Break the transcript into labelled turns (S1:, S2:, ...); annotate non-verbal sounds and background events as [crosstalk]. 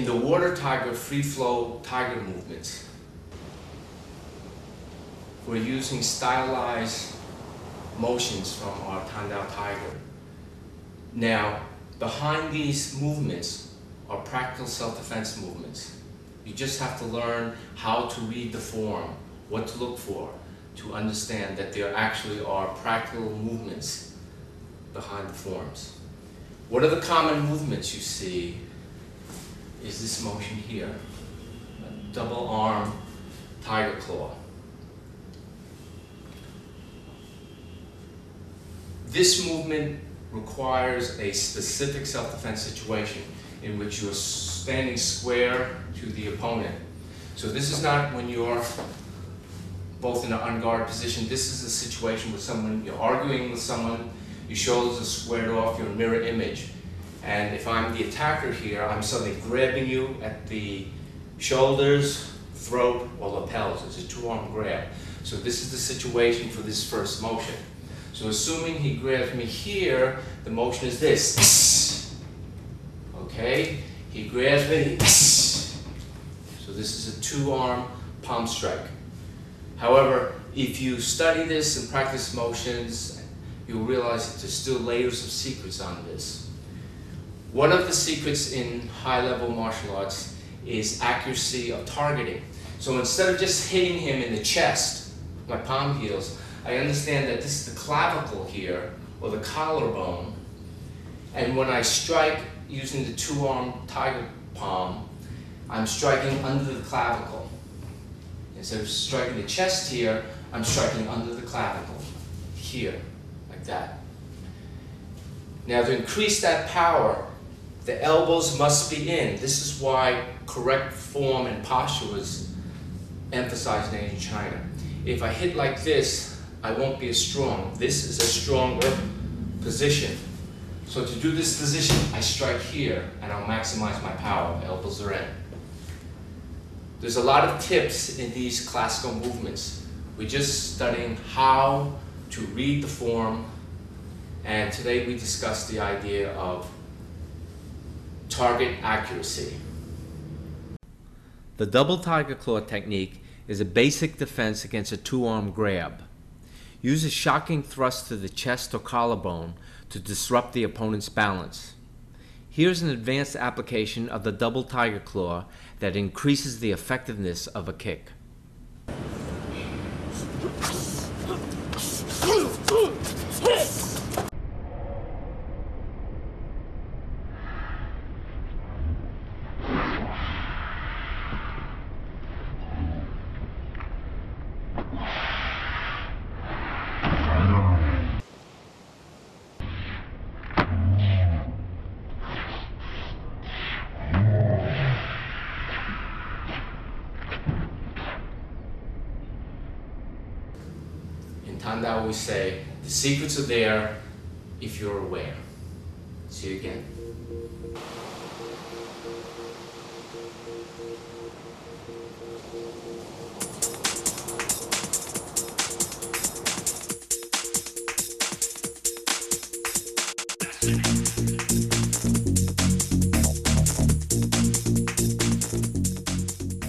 S1: the water tiger free flow tiger movements. We're using stylized motions from our Tandao tiger. Now, behind these movements are practical self-defense movements. You just have to learn how to read the form, what to look for, to understand that there actually are practical movements behind the forms. What are the common movements you see? Is this motion here, a double arm tiger claw. This movement requires a specific self-defense situation in which you are standing square to the opponent. So this is not when you're both in an unguarded position. This is a situation with someone, you're arguing with someone, your shoulders are squared off, you're a mirror image. And if I'm the attacker here, I'm suddenly grabbing you at the shoulders, throat, or lapels. It's a two-arm grab. So this is the situation for this first motion. So assuming he grabs me here, the motion is this. [laughs] Okay? He grabs me. [laughs] So this is a two-arm palm strike. However, if you study this and practice motions, you'll realize that there's still layers of secrets on this. One of the secrets in high-level martial arts is accuracy of targeting. So instead of just hitting him in the chest, my palm heels, I understand that this is the clavicle here, or the collarbone, and when I strike using the two-arm tiger palm, I'm striking under the clavicle. Instead of striking the chest here, I'm striking under the clavicle, here, like that. Now to increase that power, the elbows must be in. This is why correct form and posture was emphasized in ancient China. If I hit like this, I won't be as strong. This is a stronger position. So to do this position, I strike here and I'll maximize my power. Elbows are in. There's a lot of tips in these classical movements. We're just studying how to read the form and today we discussed the idea of target accuracy.
S2: The double tiger claw technique is a basic defense against a two-arm grab. Use a shocking thrust to the chest or collarbone to disrupt the opponent's balance. Here's an advanced application of the double tiger claw that increases the effectiveness of a kick.
S1: Tanda always say, the secrets are there if you're aware. See you again.